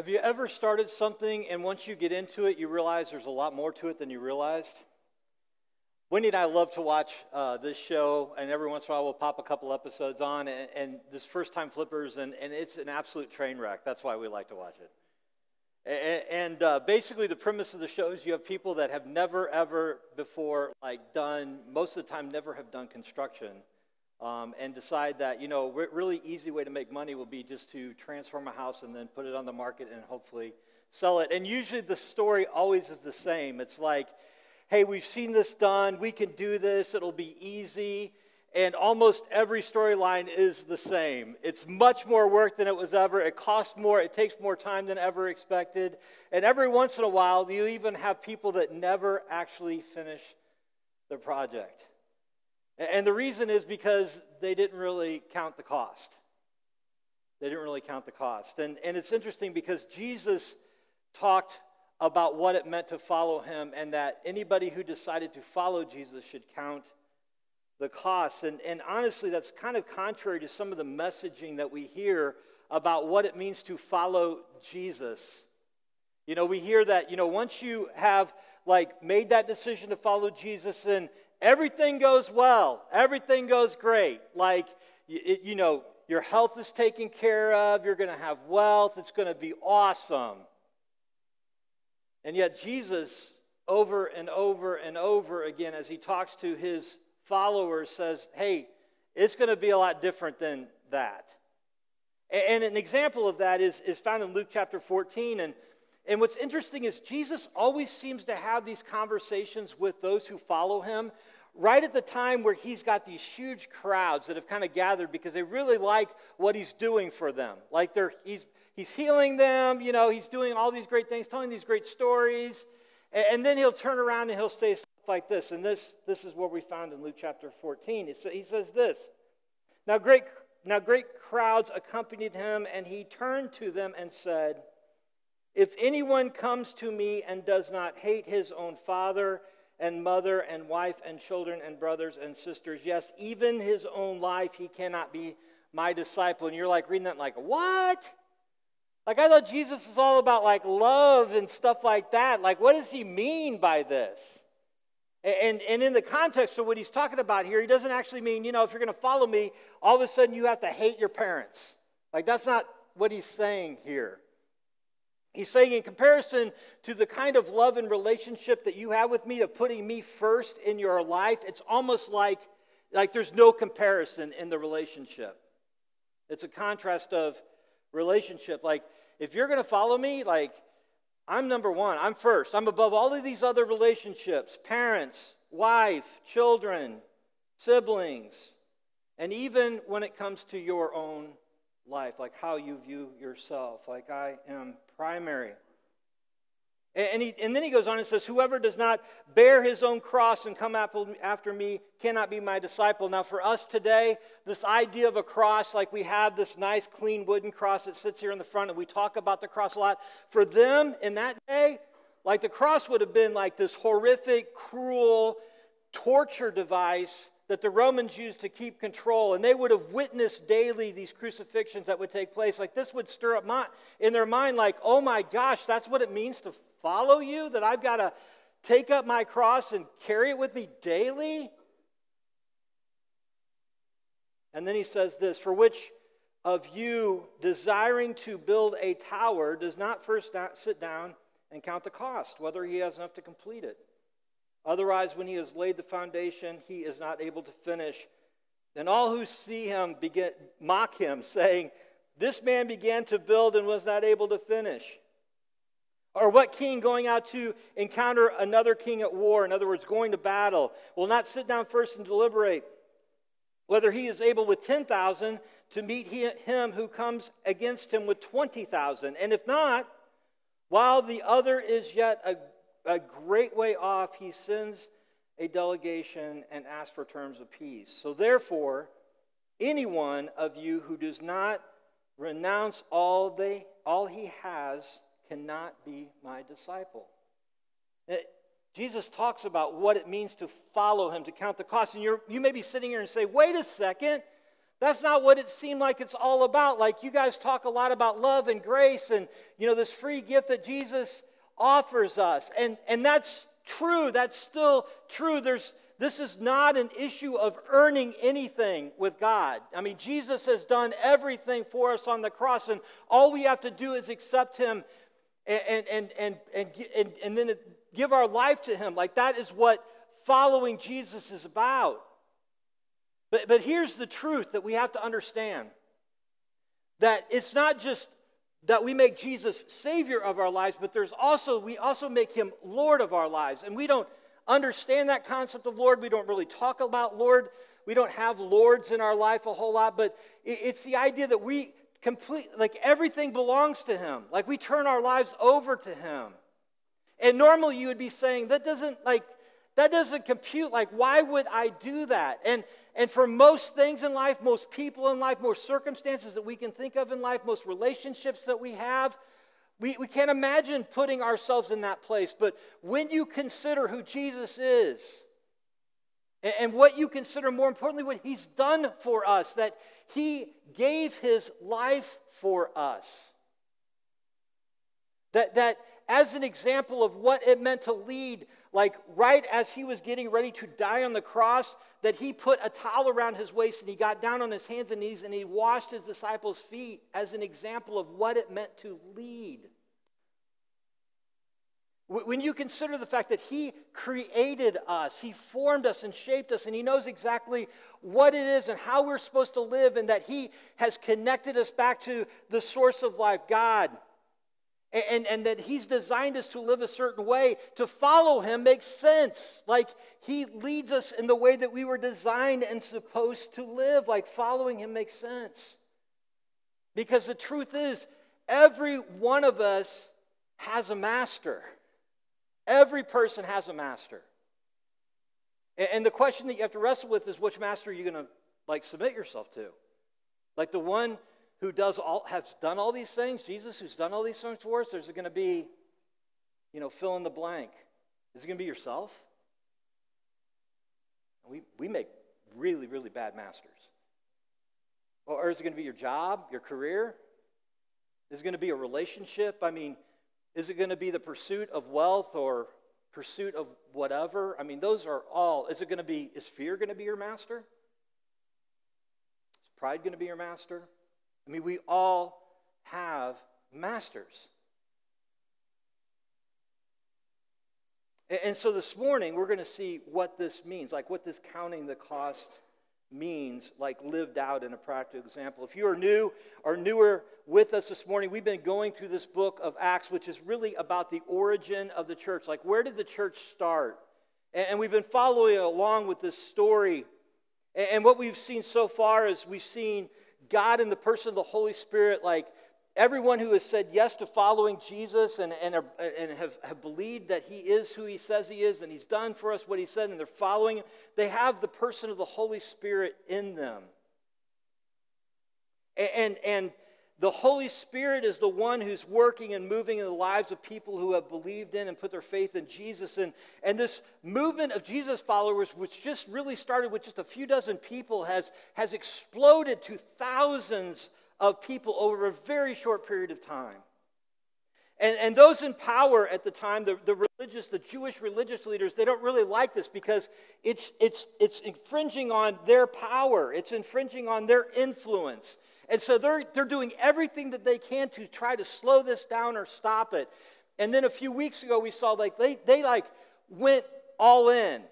Have you ever started something and once you get into it, you realize there's a lot more to it than you realized? Wendy and I love to watch uh, this show, and every once in a while we'll pop a couple episodes on, and, and this first time flippers, and, and it's an absolute train wreck. That's why we like to watch it. And, uh, basically, the premise of the show is you have people that have never, ever before, like, done, most of the time, never have done construction um, and decide that, you know, a really easy way to make money will be just to transform a house and then put it on the market and hopefully sell it. And usually the story always is the same. It's like, hey, we've seen this done, we can do this, it'll be easy. And almost every storyline is the same. It's much more work than it was ever. It costs more. It takes more time than ever expected. And every once in a while, you even have people that never actually finish the project. And the reason is because they didn't really count the cost. They didn't really count the cost. And, and it's interesting because Jesus talked about what it meant to follow him and that anybody who decided to follow Jesus should count the cost. And, and honestly, that's kind of contrary to some of the messaging that we hear about what it means to follow Jesus. You know, we hear that, you know, once you have like made that decision to follow Jesus and everything goes well, everything goes great. Like, you, you know, your health is taken care of, you're going to have wealth, it's going to be awesome. And yet, Jesus, over and over and over again, as he talks to his followers, says, hey, it's going to be a lot different than that. And an example of that is, is found in Luke chapter 14. And, and what's interesting is Jesus always seems to have these conversations with those who follow him right at the time where he's got these huge crowds that have kind of gathered because they really like what he's doing for them. Like they're, he's, he's healing them, you know, he's doing all these great things, telling these great stories. And, and then he'll turn around and he'll say stuff like this. And this, this is what we found in Luke chapter 14. He says this Now great, now great crowds accompanied him, and he turned to them and said, If anyone comes to me and does not hate his own father, and mother and wife and children and brothers and sisters. Yes, even his own life, he cannot be my disciple. And you're like reading that, like, what? Like, I thought Jesus was all about like love and stuff like that. Like, what does he mean by this? And, and in the context of what he's talking about here, he doesn't actually mean, you know, if you're going to follow me, all of a sudden you have to hate your parents. Like, that's not what he's saying here. He's saying, in comparison to the kind of love and relationship that you have with me, of putting me first in your life, it's almost like, like there's no comparison in the relationship. It's a contrast of relationship. Like, if you're going to follow me, like, I'm number one, I'm first. I'm above all of these other relationships parents, wife, children, siblings, and even when it comes to your own life, like how you view yourself. Like, I am primary. And, he, and then he goes on and says, Whoever does not bear his own cross and come after me cannot be my disciple. Now, for us today, this idea of a cross, like we have this nice, clean wooden cross that sits here in the front, and we talk about the cross a lot. For them in that day, like the cross would have been like this horrific, cruel torture device that the Romans used to keep control, and they would have witnessed daily these crucifixions that would take place. Like this would stir up my, in their mind, like, oh my gosh, that's what it means to follow you? That I've got to take up my cross and carry it with me daily? And then he says this For which of you desiring to build a tower does not first sit down and count the cost, whether he has enough to complete it? Otherwise, when he has laid the foundation, he is not able to finish. And all who see him begin, mock him, saying, This man began to build and was not able to finish. Or what king going out to encounter another king at war, in other words, going to battle, will not sit down first and deliberate whether he is able with 10,000 to meet him who comes against him with 20,000? And if not, while the other is yet a a great way off, he sends a delegation and asks for terms of peace. So, therefore, anyone of you who does not renounce all, they, all he has cannot be my disciple. It, eh, Jesus talks about what it means to follow him, to count the cost. And you you may be sitting here and say, wait a second, That's not what it seemed like it's all about. Like you guys talk a lot about love and grace and you know this free gift that Jesus offers us. And and that's true. That's still true. There's this is not an issue of earning anything with God. I mean, Jesus has done everything for us on the cross, and all we have to do is accept Him and, and, and, and, and, and then give our life to Him. Like that is what following Jesus is about. But, but here's the truth that we have to understand that it's not just that we make Jesus Savior of our lives, but there's also, we also make Him Lord of our lives. And we don't understand that concept of Lord. We don't really talk about Lord. We don't have lords in our life a whole lot, but it's the idea that we complete, like everything belongs to Him. Like we turn our lives over to Him. And normally you would be saying, that doesn't, like, that doesn't compute. Like, why would I do that? And and for most things in life, most people in life, most circumstances that we can think of in life, most relationships that we have, we, we can't imagine putting ourselves in that place. But when you consider who Jesus is, and, and what you consider more importantly, what he's done for us, that he gave his life for us. That, that as an example of what it meant to lead, like right as he was getting ready to die on the cross, that he put a towel around his waist and he got down on his hands and knees and he washed his disciples' feet as an example of what it meant to lead. When you consider the fact that He created us, He formed us and shaped us, and He knows exactly what it is and how we're supposed to live, and that He has connected us back to the source of life, God, and, and that He's designed us to live a certain way, to follow Him makes sense. Like He leads us in the way that we were designed and supposed to live. Like following Him makes sense. Because the truth is, every one of us has a master. Every person has a master. And the question that you have to wrestle with is which master are you going to like submit yourself to? Like the one who does all has done all these things, Jesus who's done all these things for us, it going to be, you know, fill in the blank? Is it going to be yourself? We, we make really, really bad masters. Or is it going to be your job, your career? Is it going to be a relationship? I mean, is it going to be the pursuit of wealth or pursuit of whatever? I mean, those are all. Is it going to be, is fear going to be your master? Is pride going to be your master? I mean, we all have masters. And so this morning, we're going to see what this means, like what this counting the cost means, like lived out in a practical example. If you are new or newer with us this morning, we've been going through this book of Acts, which is really about the origin of the church. Like, where did the church start? And we've been following along with this story. And what we've seen so far is we've seen God in the person of the Holy Spirit, like everyone who has said yes to following Jesus and, and, and have, have believed that he is who he says he is and he's done for us what he said and they're following him, they have the person of the Holy Spirit in them. And, and, and the Holy Spirit is the one who's working and moving in the lives of people who have believed in and put their faith in Jesus. And, and this movement of Jesus followers, which just really started with just a few dozen people, has, has exploded to thousands of people over a very short period of time. And, and those in power at the time, the, the religious, the Jewish religious leaders, they don't really like this because it's, it's, it's infringing on their power, it's infringing on their influence. And so they're, they're doing everything that they can to try to slow this down or stop it. And then a few weeks ago, we saw like they, they like went all in.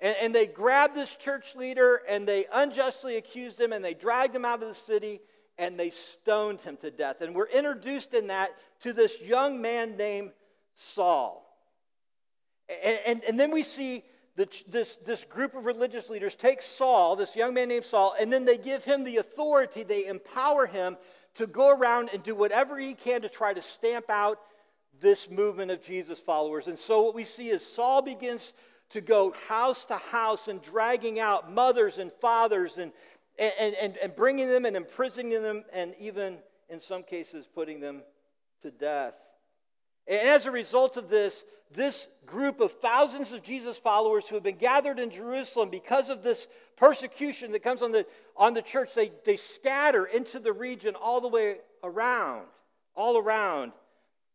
And, and they grabbed this church leader and they unjustly accused him and they dragged him out of the city and they stoned him to death. And we're introduced in that to this young man named Saul. And, and, and then we see the, this, this group of religious leaders take Saul, this young man named Saul, and then they give him the authority, they empower him to go around and do whatever he can to try to stamp out this movement of Jesus followers. And so what we see is Saul begins to go house to house and dragging out mothers and fathers and, and, and, and bringing them and imprisoning them and even in some cases putting them to death. And as a result of this, this group of thousands of Jesus followers who have been gathered in Jerusalem because of this persecution that comes on the, on the church, they, they scatter into the region all the way around, all around.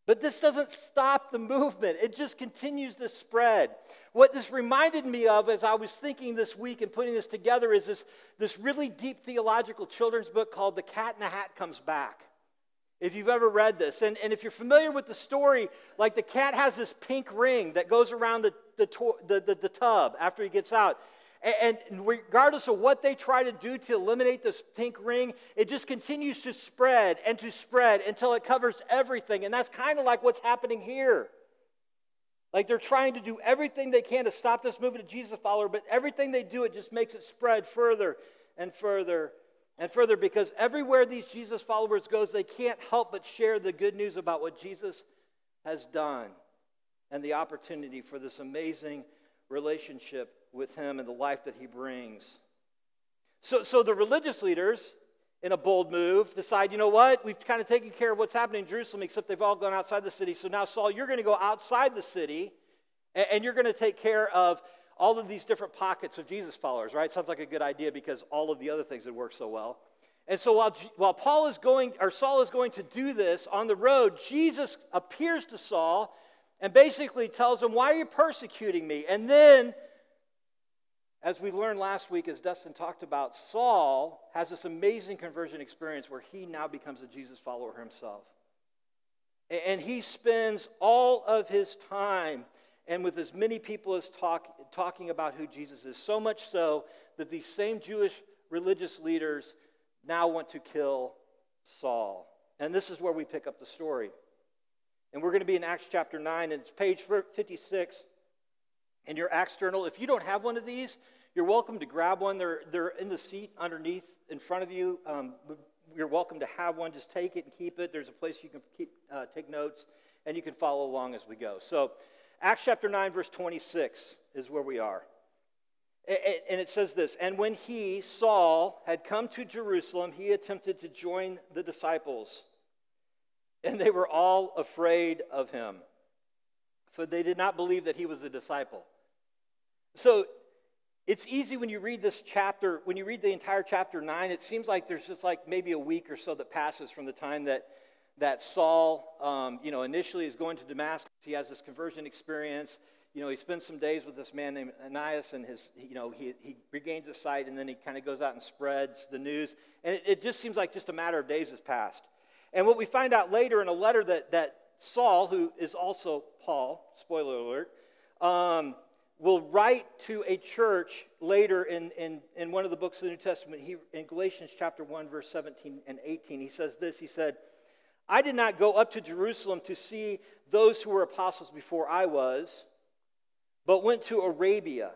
But this doesn't stop the movement, it just continues to spread. What this reminded me of as I was thinking this week and putting this together is this, this really deep theological children's book called The Cat in the Hat Comes Back. If you've ever read this, and, and if you're familiar with the story, like the cat has this pink ring that goes around the, the, the, the, the tub after he gets out. And, and regardless of what they try to do to eliminate this pink ring, it just continues to spread and to spread until it covers everything. And that's kind of like what's happening here. Like they're trying to do everything they can to stop this movement of Jesus follower, but everything they do, it just makes it spread further and further and further because everywhere these Jesus followers goes, they can't help but share the good news about what Jesus has done and the opportunity for this amazing relationship with him and the life that he brings. So, so the religious leaders, in a bold move, decide, you know what? We've kind of taken care of what's happening in Jerusalem, except they've all gone outside the city. So now, Saul, you're going to go outside the city and, and you're going to take care of all of these different pockets of Jesus followers, right? Sounds like a good idea because all of the other things had worked so well. And so while, while Paul is going, or Saul is going to do this on the road, Jesus appears to Saul and basically tells him, Why are you persecuting me? And then as we learned last week, as Dustin talked about, Saul has this amazing conversion experience where he now becomes a Jesus follower himself. And he spends all of his time and with as many people as talk, talking about who Jesus is. So much so that these same Jewish religious leaders now want to kill Saul. And this is where we pick up the story. And we're going to be in Acts chapter 9, and it's page 56 in your Acts journal. If you don't have one of these, you're welcome to grab one. They're, they're in the seat underneath in front of you. Um, you're welcome to have one. Just take it and keep it. There's a place you can keep, uh, take notes, and you can follow along as we go. So, Acts chapter 9, verse 26 is where we are. And it says this And when he, Saul, had come to Jerusalem, he attempted to join the disciples. And they were all afraid of him, for they did not believe that he was a disciple. So it's easy when you read this chapter, when you read the entire chapter 9, it seems like there's just like maybe a week or so that passes from the time that, that Saul, um, you know, initially is going to Damascus. He has this conversion experience. You know, he spends some days with this man named Ananias, and his, you know, he, he regains his sight, and then he kind of goes out and spreads the news. And it, it just seems like just a matter of days has passed. And what we find out later in a letter that, that Saul, who is also Paul, spoiler alert, um, will write to a church later in, in, in one of the books of the New Testament. He, in Galatians chapter 1, verse 17 and 18, he says this He said, I did not go up to Jerusalem to see those who were apostles before I was, but went to Arabia.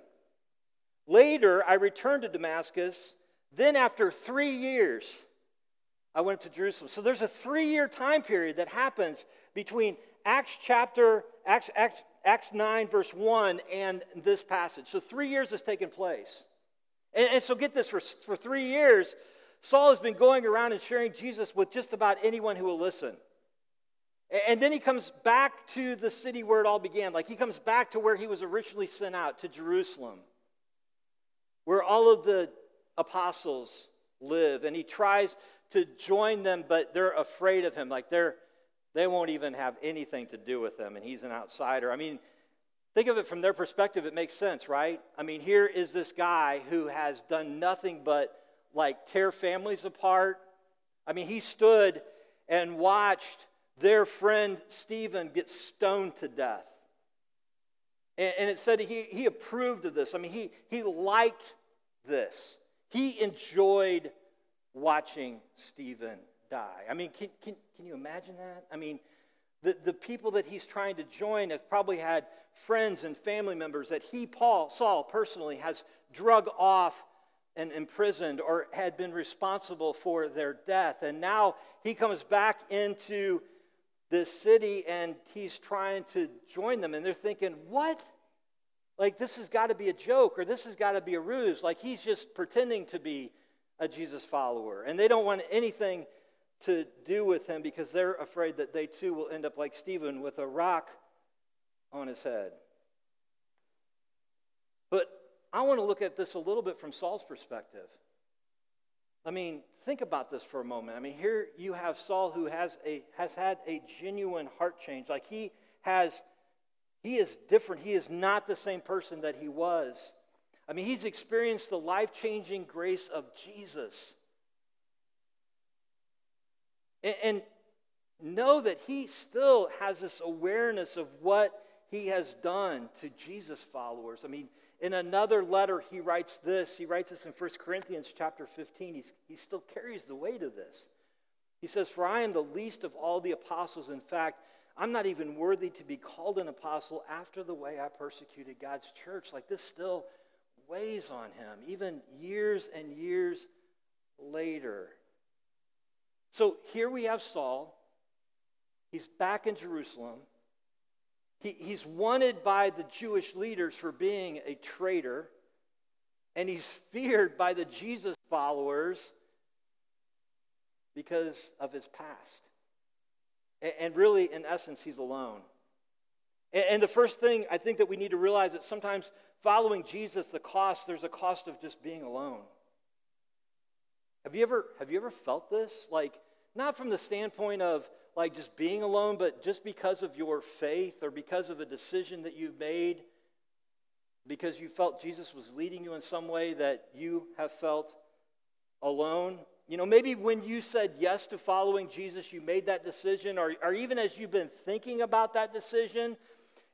Later, I returned to Damascus. Then, after three years, I went to Jerusalem. So there's a three year time period that happens between Acts chapter, Acts, Acts, Acts 9, verse 1, and this passage. So three years has taken place. And, and so get this for, for three years, Saul has been going around and sharing Jesus with just about anyone who will listen. And then he comes back to the city where it all began. Like he comes back to where he was originally sent out, to Jerusalem, where all of the apostles live. And he tries to join them, but they're afraid of him. Like they're they won't even have anything to do with them, and he's an outsider. I mean, think of it from their perspective, it makes sense, right? I mean, here is this guy who has done nothing but like tear families apart. I mean, he stood and watched their friend Stephen gets stoned to death. And, and it said he, he approved of this. I mean, he, he liked this. He enjoyed watching Stephen die. I mean, can, can, can you imagine that? I mean, the, the people that he's trying to join have probably had friends and family members that he, Paul, Saul personally, has drug off and imprisoned or had been responsible for their death. And now he comes back into this city and he's trying to join them. And they're thinking, what? Like, this has got to be a joke or this has got to be a ruse. Like, he's just pretending to be a Jesus follower. And they don't want anything to do with him because they're afraid that they too will end up like Stephen with a rock on his head. But I want to look at this a little bit from Saul's perspective. I mean, think about this for a moment. I mean, here you have Saul who has a has had a genuine heart change. Like he has he is different. He is not the same person that he was. I mean, he's experienced the life-changing grace of Jesus. And, and know that he still has this awareness of what he has done to Jesus followers. I mean, in another letter, he writes this. He writes this in 1 Corinthians chapter 15. He's, he still carries the weight of this. He says, For I am the least of all the apostles. In fact, I'm not even worthy to be called an apostle after the way I persecuted God's church. Like this still weighs on him, even years and years later. So here we have Saul. He's back in Jerusalem. He, he's wanted by the Jewish leaders for being a traitor, and he's feared by the Jesus followers because of his past. And, and really, in essence, he's alone. And, and the first thing I think that we need to realize is sometimes following Jesus, the cost, there's a cost of just being alone. Have you ever, have you ever felt this? Like, not from the standpoint of like just being alone, but just because of your faith or because of a decision that you've made, because you felt Jesus was leading you in some way that you have felt alone. You know, maybe when you said yes to following Jesus, you made that decision, or, or even as you've been thinking about that decision,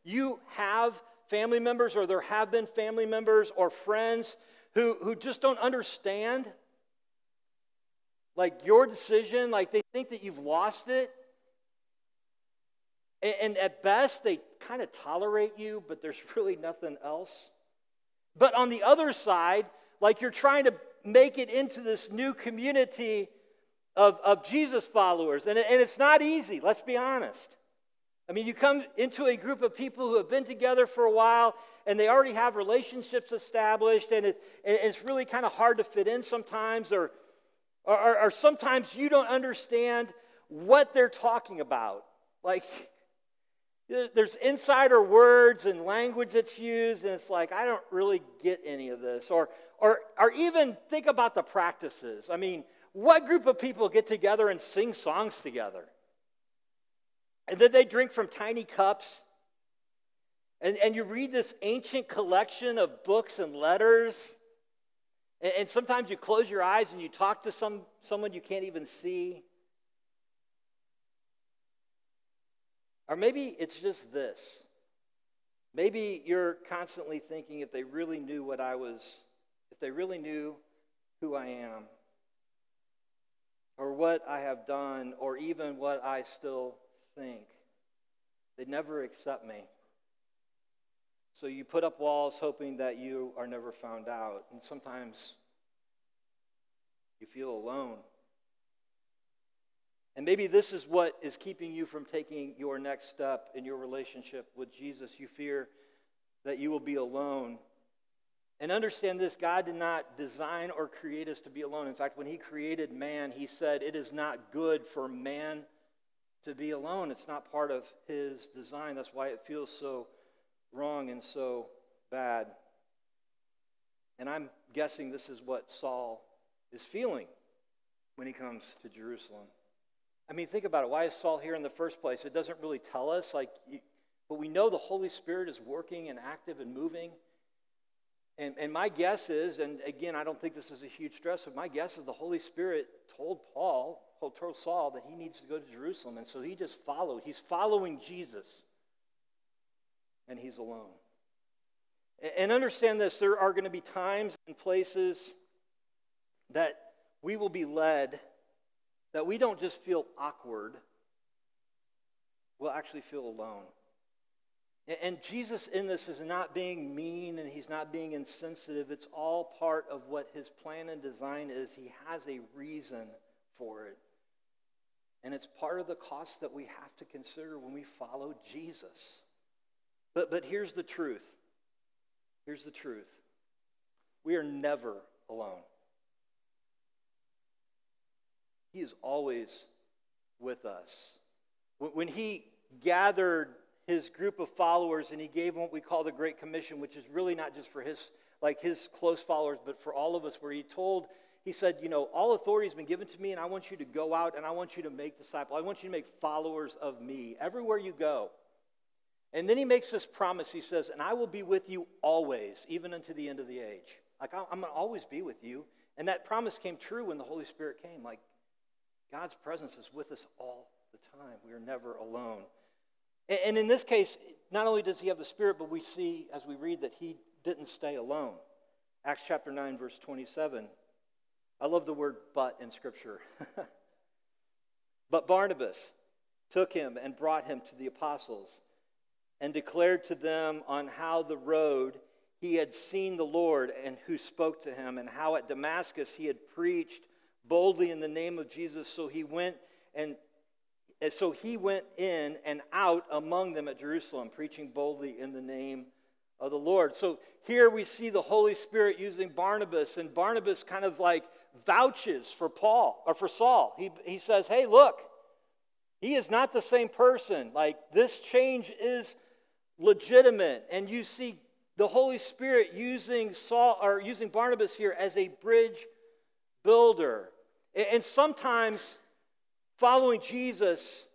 you have family members, or there have been family members or friends who, who just don't understand like your decision, like they think that you've lost it. And, and at best, they kind of tolerate you, but there's really nothing else. But on the other side, like you're trying to make it into this new community of, of Jesus followers. And, and it's not easy, let's be honest. I mean, you come into a group of people who have been together for a while and they already have relationships established, and, it, and it's really kind of hard to fit in sometimes, or, or, or sometimes you don't understand what they're talking about. Like, there's insider words and language that's used, and it's like, I don't really get any of this. Or, or, or even think about the practices. I mean, what group of people get together and sing songs together? And then they drink from tiny cups. And, and you read this ancient collection of books and letters and, and sometimes you close your eyes and you talk to some, someone you can't even see. Or maybe it's just this. Maybe you're constantly thinking if they really knew what I was, if they really knew who I am, or what I have done, or even what I still think, they'd never accept me. So you put up walls hoping that you are never found out. And sometimes you feel alone. And maybe this is what is keeping you from taking your next step in your relationship with Jesus. You fear that you will be alone. And understand this God did not design or create us to be alone. In fact, when He created man, He said, It is not good for man to be alone. It's not part of His design. That's why it feels so wrong and so bad. And I'm guessing this is what Saul is feeling when he comes to Jerusalem. I mean, think about it. Why is Saul here in the first place? It doesn't really tell us. Like, but we know the Holy Spirit is working and active and moving. And, and my guess is, and again, I don't think this is a huge stress, but my guess is the Holy Spirit told Paul, told Saul that he needs to go to Jerusalem. And so he just followed. He's following Jesus and he's alone. And understand this there are going to be times and places that we will be led, that we don't just feel awkward, we'll actually feel alone. And Jesus in this is not being mean and he's not being insensitive. It's all part of what his plan and design is. He has a reason for it. And it's part of the cost that we have to consider when we follow Jesus. But, but here's the truth. Here's the truth. We are never alone. He is always with us. When he gathered his group of followers and he gave them what we call the Great Commission, which is really not just for his like his close followers, but for all of us, where he told, he said, you know, all authority has been given to me, and I want you to go out and I want you to make disciples. I want you to make followers of me everywhere you go. And then he makes this promise. He says, and I will be with you always, even unto the end of the age. Like, I'm going to always be with you. And that promise came true when the Holy Spirit came. Like, God's presence is with us all the time. We are never alone. And in this case, not only does he have the Spirit, but we see as we read that he didn't stay alone. Acts chapter 9, verse 27. I love the word but in Scripture. but Barnabas took him and brought him to the apostles and declared to them on how the road he had seen the Lord and who spoke to him, and how at Damascus he had preached boldly in the name of Jesus. So he went and so he went in and out among them at Jerusalem, preaching boldly in the name of the Lord. So here we see the Holy Spirit using Barnabas, and Barnabas kind of like vouches for Paul or for Saul. He, he says, Hey, look, he is not the same person. Like this change is legitimate. And you see the Holy Spirit using Saul or using Barnabas here as a bridge builder. And sometimes following Jesus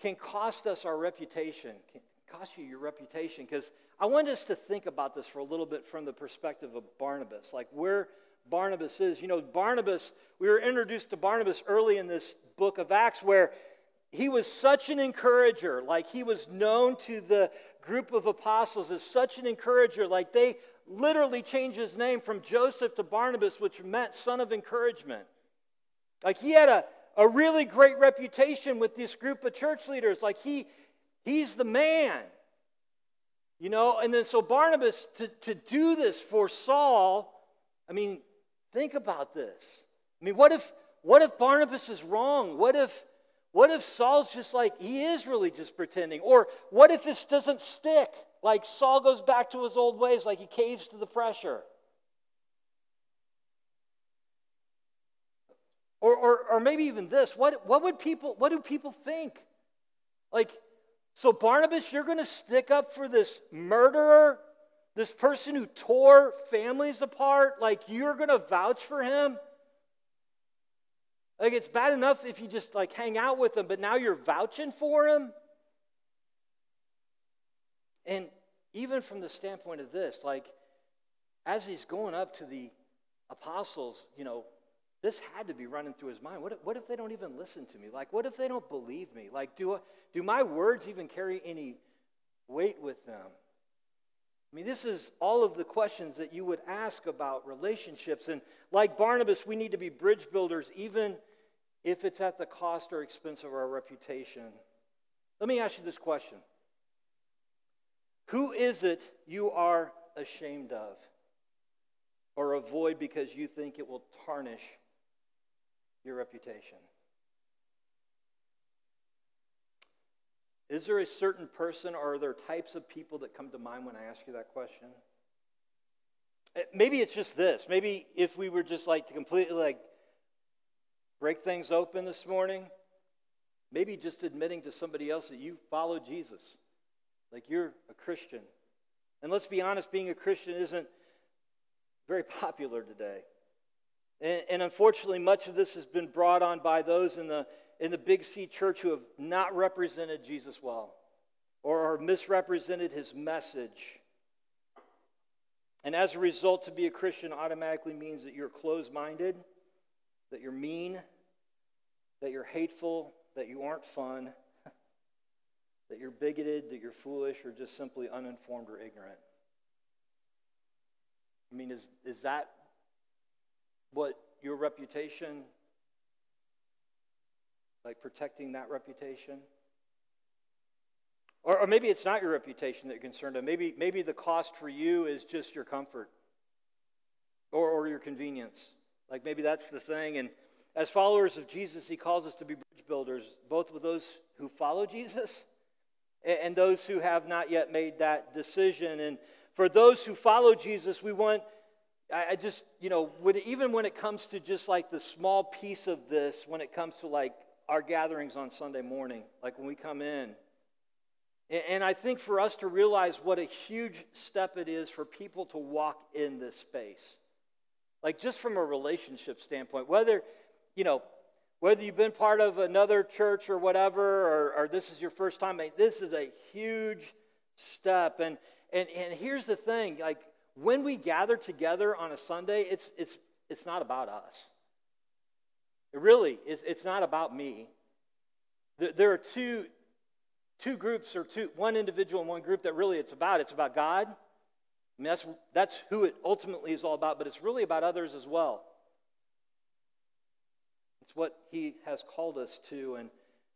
can cost us our reputation, can cost you your reputation. Because I want us to think about this for a little bit from the perspective of Barnabas, like where Barnabas is. You know, Barnabas, we were introduced to Barnabas early in this book of Acts where he was such an encourager. Like he was known to the group of apostles as such an encourager. Like they literally changed his name from Joseph to Barnabas, which meant son of encouragement. Like he had a, a really great reputation with this group of church leaders. Like he, he's the man. You know, and then so Barnabas, to, to do this for Saul, I mean, think about this. I mean, what if what if Barnabas is wrong? What if what if Saul's just like he is really just pretending? Or what if this doesn't stick? Like Saul goes back to his old ways, like he caves to the pressure. Or, or, or maybe even this what, what would people what do people think like so, Barnabas, you're going to stick up for this murderer, this person who tore families apart? Like, you're going to vouch for him? Like, it's bad enough if you just, like, hang out with him, but now you're vouching for him? And even from the standpoint of this, like, as he's going up to the apostles, you know, this had to be running through his mind. What if, what if they don't even listen to me? Like, what if they don't believe me? Like, do, do my words even carry any weight with them? I mean, this is all of the questions that you would ask about relationships. And like Barnabas, we need to be bridge builders, even if it's at the cost or expense of our reputation. Let me ask you this question Who is it you are ashamed of or avoid because you think it will tarnish your reputation? Is there a certain person or are there types of people that come to mind when I ask you that question? Eh, maybe it's just this. Maybe if we were just like to completely like break things open this morning, maybe just admitting to somebody else that you follow Jesus, like you're a Christian. And let's be honest, being a Christian isn't very popular today. And, and, unfortunately, much of this has been brought on by those in the, in the Big C church who have not represented Jesus well or, misrepresented his message. And as a result, to be a Christian automatically means that you're closed minded, that you're mean, that you're hateful, that you aren't fun, that you're bigoted, that you're foolish, or just simply uninformed or ignorant. I mean, is, is that what your reputation, like protecting that reputation? Or, or maybe it's not your reputation that you're concerned about. Maybe, maybe the cost for you is just your comfort or, or your convenience. Like maybe that's the thing. And as followers of Jesus, he calls us to be bridge builders, both with those who follow Jesus and those who have not yet made that decision. And for those who follow Jesus, we want I, just, you know, when, even when it comes to just like the small piece of this, when it comes to like our gatherings on Sunday morning, like when we come in. And I think for us to realize what a huge step it is for people to walk in this space. Like just from a relationship standpoint, whether, you know, whether you've been part of another church or whatever, or, or this is your first time, this is a huge step. And, and, and here's the thing like when we gather together on a Sunday, it's, it's, it's not about us. It really, it's, it's not about me. There, there are two, two groups or two, one individual and one group that really it's about. It's about God. I mean, that's, that's who it ultimately is all about, but it's really about others as well. It's what He has called us to, and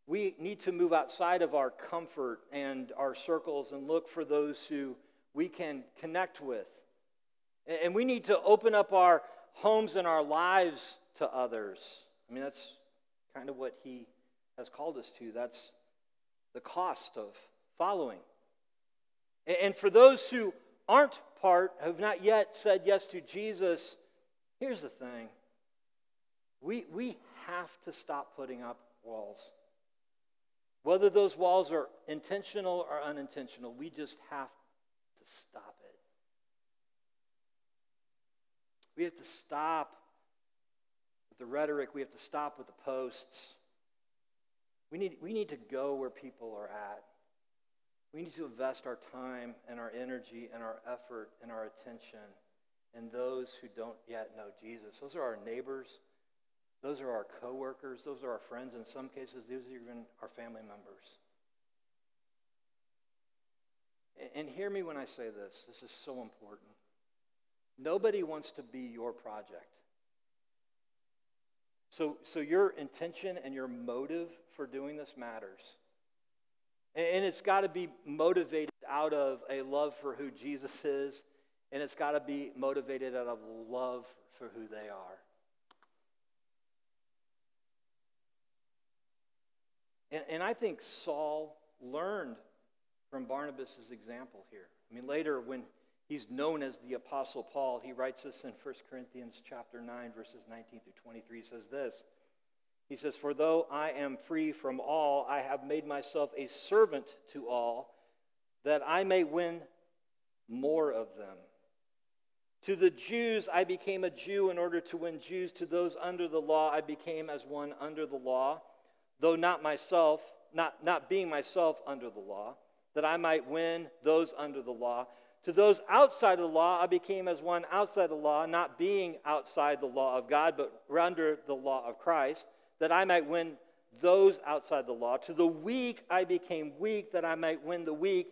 we need to move outside of our comfort and our circles and look for those who we can connect with. And we need to open up our homes and our lives to others. I mean, that's kind of what He has called us to. That's the cost of following. And for those who aren't part, have not yet said yes to Jesus, here's the thing we, we have to stop putting up walls. Whether those walls are intentional or unintentional, we just have to stop it. We have to stop with the rhetoric, we have to stop with the posts. We need, we need to go where people are at. We need to invest our time and our energy and our effort and our attention in those who don't yet know Jesus. Those are our neighbors. Those are our coworkers. Those are our friends. In some cases, these are even our family members. And hear me when I say this. This is so important. Nobody wants to be your project. So, so your intention and your motive for doing this matters. And it's got to be motivated out of a love for who Jesus is, and it's got to be motivated out of love for who they are. And, and I think Saul learned from Barnabas' example here. I mean, later when He's known as the Apostle Paul. He writes this in 1 Corinthians chapter 9, verses 19 through 23. He says this. He says, For though I am free from all, I have made myself a servant to all, that I may win more of them. To the Jews, I became a Jew in order to win Jews. To those under the law, I became as one under the law, though not myself, not, not being myself under the law, that I might win those under the law. To those outside the law, I became as one outside the law, not being outside the law of God, but under the law of Christ, that I might win those outside the law. To the weak, I became weak, that I might win the weak.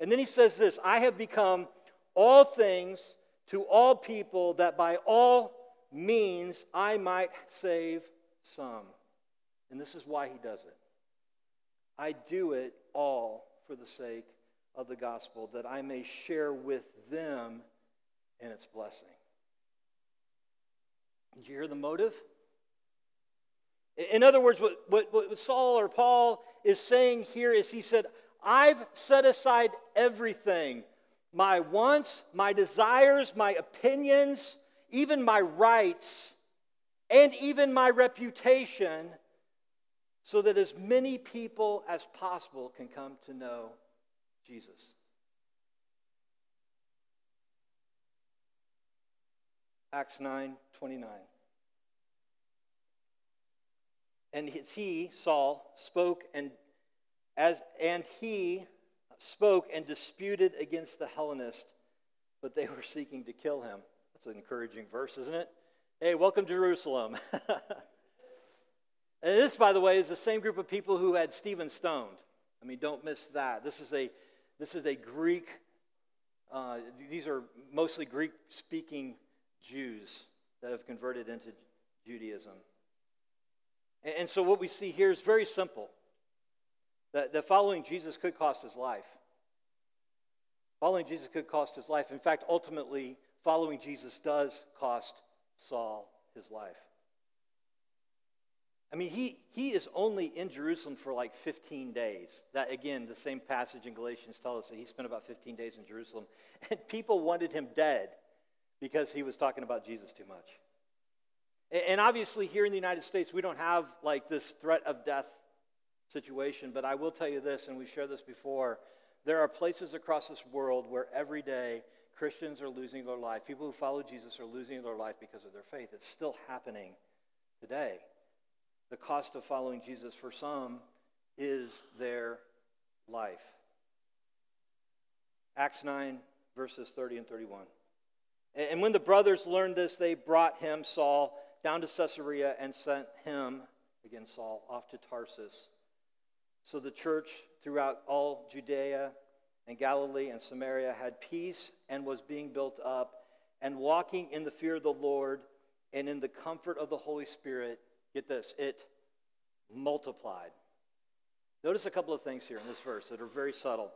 And then he says this I have become all things to all people, that by all means I might save some. And this is why he does it. I do it all for the sake of the gospel, that I may share with them in its blessing. Did you hear the motive? In other words, what, what, what Saul or Paul is saying here is he said, I've set aside everything my wants, my desires, my opinions, even my rights, and even my reputation, so that as many people as possible can come to know Jesus. Acts 9 29. And he, Saul, spoke and as and he spoke and disputed against the Hellenists, but they were seeking to kill him. That's an encouraging verse, isn't it? Hey, welcome to Jerusalem. and this, by the way, is the same group of people who had Stephen stoned. I mean, don't miss that. This is a this is a Greek, uh, these are mostly Greek speaking Jews that have converted into Judaism. And, and, so what we see here is very simple that, that following Jesus could cost his life. Following Jesus could cost his life. In fact, ultimately, following Jesus does cost Saul his life. I mean, he, he is only in Jerusalem for like 15 days. That, again, the same passage in Galatians tells us that he spent about 15 days in Jerusalem. And people wanted him dead because he was talking about Jesus too much. And obviously, here in the United States, we don't have like this threat of death situation, but I will tell you this, and we've shared this before there are places across this world where every day Christians are losing their life. People who follow Jesus are losing their life because of their faith. It's still happening today. The cost of following Jesus for some is their life. Acts 9, verses 30 and 31. And when the brothers learned this, they brought him, Saul, down to Caesarea and sent him, again, Saul, off to Tarsus. So the church throughout all Judea and Galilee and Samaria had peace and was being built up and walking in the fear of the Lord and in the comfort of the Holy Spirit. Get this, it multiplied. Notice a couple of things here in this verse that are very subtle.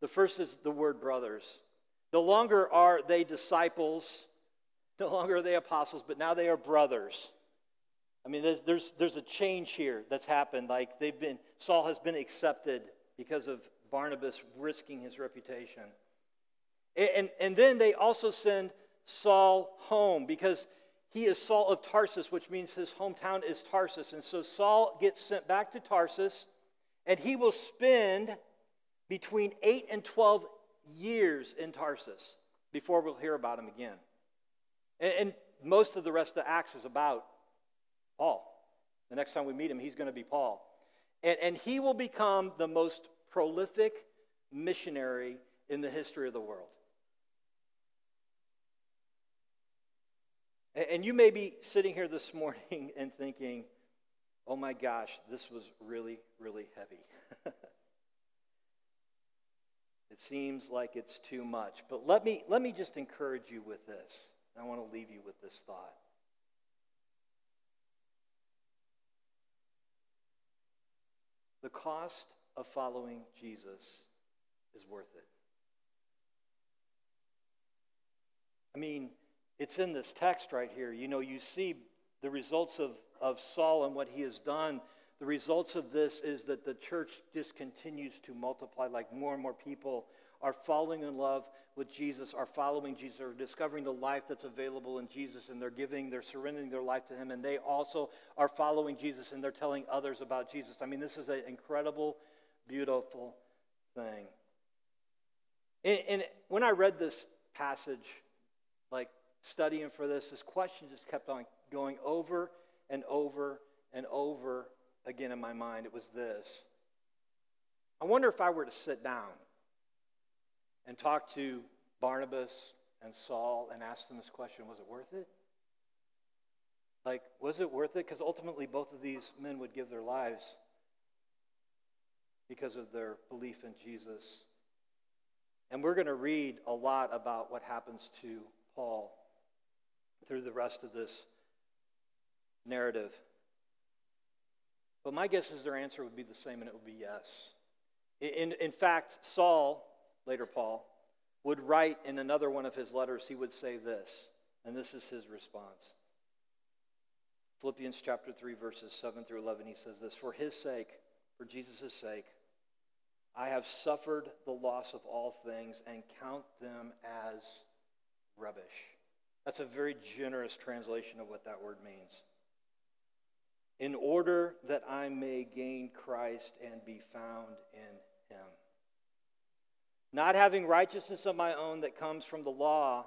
The first is the word brothers. No longer are they disciples, no longer are they apostles, but now they are brothers. I mean, there's, there's, a change here that's happened. Like they've been, Saul has been accepted because of Barnabas risking his reputation. And, and, and then they also send Saul home because he is Saul of Tarsus, which means his hometown is Tarsus. And so Saul gets sent back to Tarsus, and he will spend between 8 and 12 years in Tarsus before we'll hear about him again. And, and most of the rest of Acts is about Paul. The next time we meet him, he's going to be Paul. And, and he will become the most prolific missionary in the history of the world. And, you may be sitting here this morning and thinking, oh my gosh, this was really, really heavy. it seems like it's too much. But let me, let me just encourage you with this. I want to leave you with this thought. The cost of following Jesus is worth it. I mean, it's in this text right here. You know, you see the results of, of Saul and what he has done. The results of this is that the church just continues to multiply, like more and more people are falling in love with Jesus, are following Jesus, are discovering the life that's available in Jesus, and they're giving, they're surrendering their life to Him, and they also are following Jesus and they're telling others about Jesus. I mean, this is an incredible, beautiful thing. And, and when I read this passage, like studying for this, this question just kept on going over and over and over again in my mind. It was this I wonder if I were to sit down and talk to Barnabas and Saul and ask them this question was it worth it? Like, was it worth it? Because ultimately, both of these men would give their lives because of their belief in Jesus. And we're going to read a lot about what happens to Paul through the rest of this narrative. But my guess is their answer would be the same, and it would be yes. In, in fact, Saul later Paul, would write in another one of his letters, he would say this, and this is his response. Philippians chapter 3, verses 7 through 11, he says this For his sake, for Jesus' sake, I have suffered the loss of all things and count them as rubbish. That's a very generous translation of what that word means. In order that I may gain Christ and be found in him. not having righteousness of my own that comes from the law,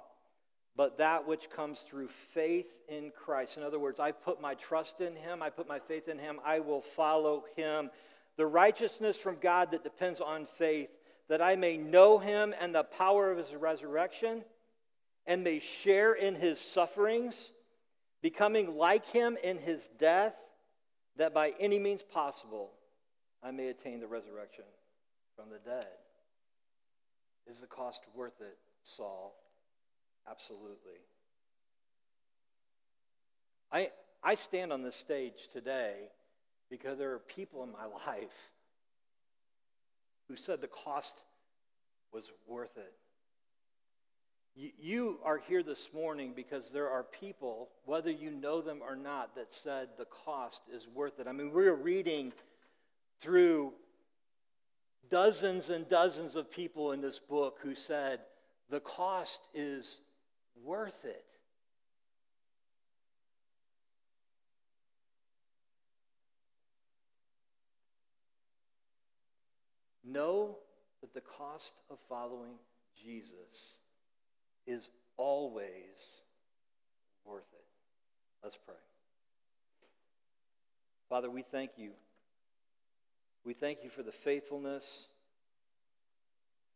but that which comes through faith in Christ. In other words, I put my trust in him, I put my faith in him, I will follow him. The righteousness from God that depends on faith, that I may know him and the power of his resurrection, and may share in his sufferings, becoming like him in his death, that by any means possible I may attain the resurrection from the dead. Is the cost worth it, Saul? Absolutely. I, I stand on this stage today because there are people in my life who said the cost was worth it. You are here this morning because there are people, whether you know them or not, that said the cost is worth it. I mean, we're reading through dozens and dozens of people in this book who said the cost is worth it. Know that the cost of following Jesus is always worth it. Let's pray. Father, we thank you. We thank you for the faithfulness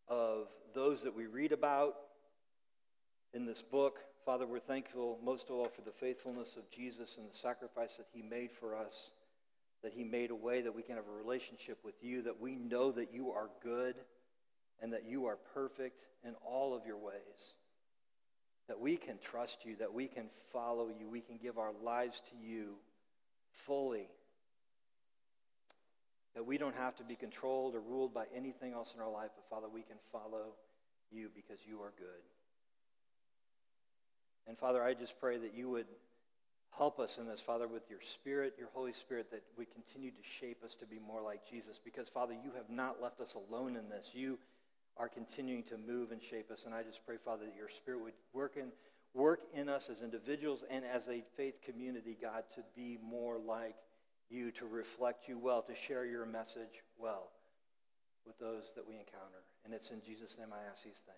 of those that we read about in this book. Father, we're thankful most of all for the faithfulness of Jesus and the sacrifice that he made for us, that he made a way that we can have a relationship with you, that we know that you are good and that you are perfect in all of your ways, that we can trust you, that we can follow you, we can give our lives to you fully, that we don't have to be controlled or ruled by anything else in our life, but Father, we can follow you because you are good. And Father, I just pray that you would help us in this, Father, with your Spirit, your Holy Spirit, that we continue to shape us to be more like Jesus. Because, Father, you have not left us alone in this. You are continuing to move and shape us. And I just pray, Father, that your Spirit would work in, work in us as individuals and as a faith community, God, to be more like you, to reflect you well, to share your message well with those that we encounter. And it's in Jesus' name I ask these things.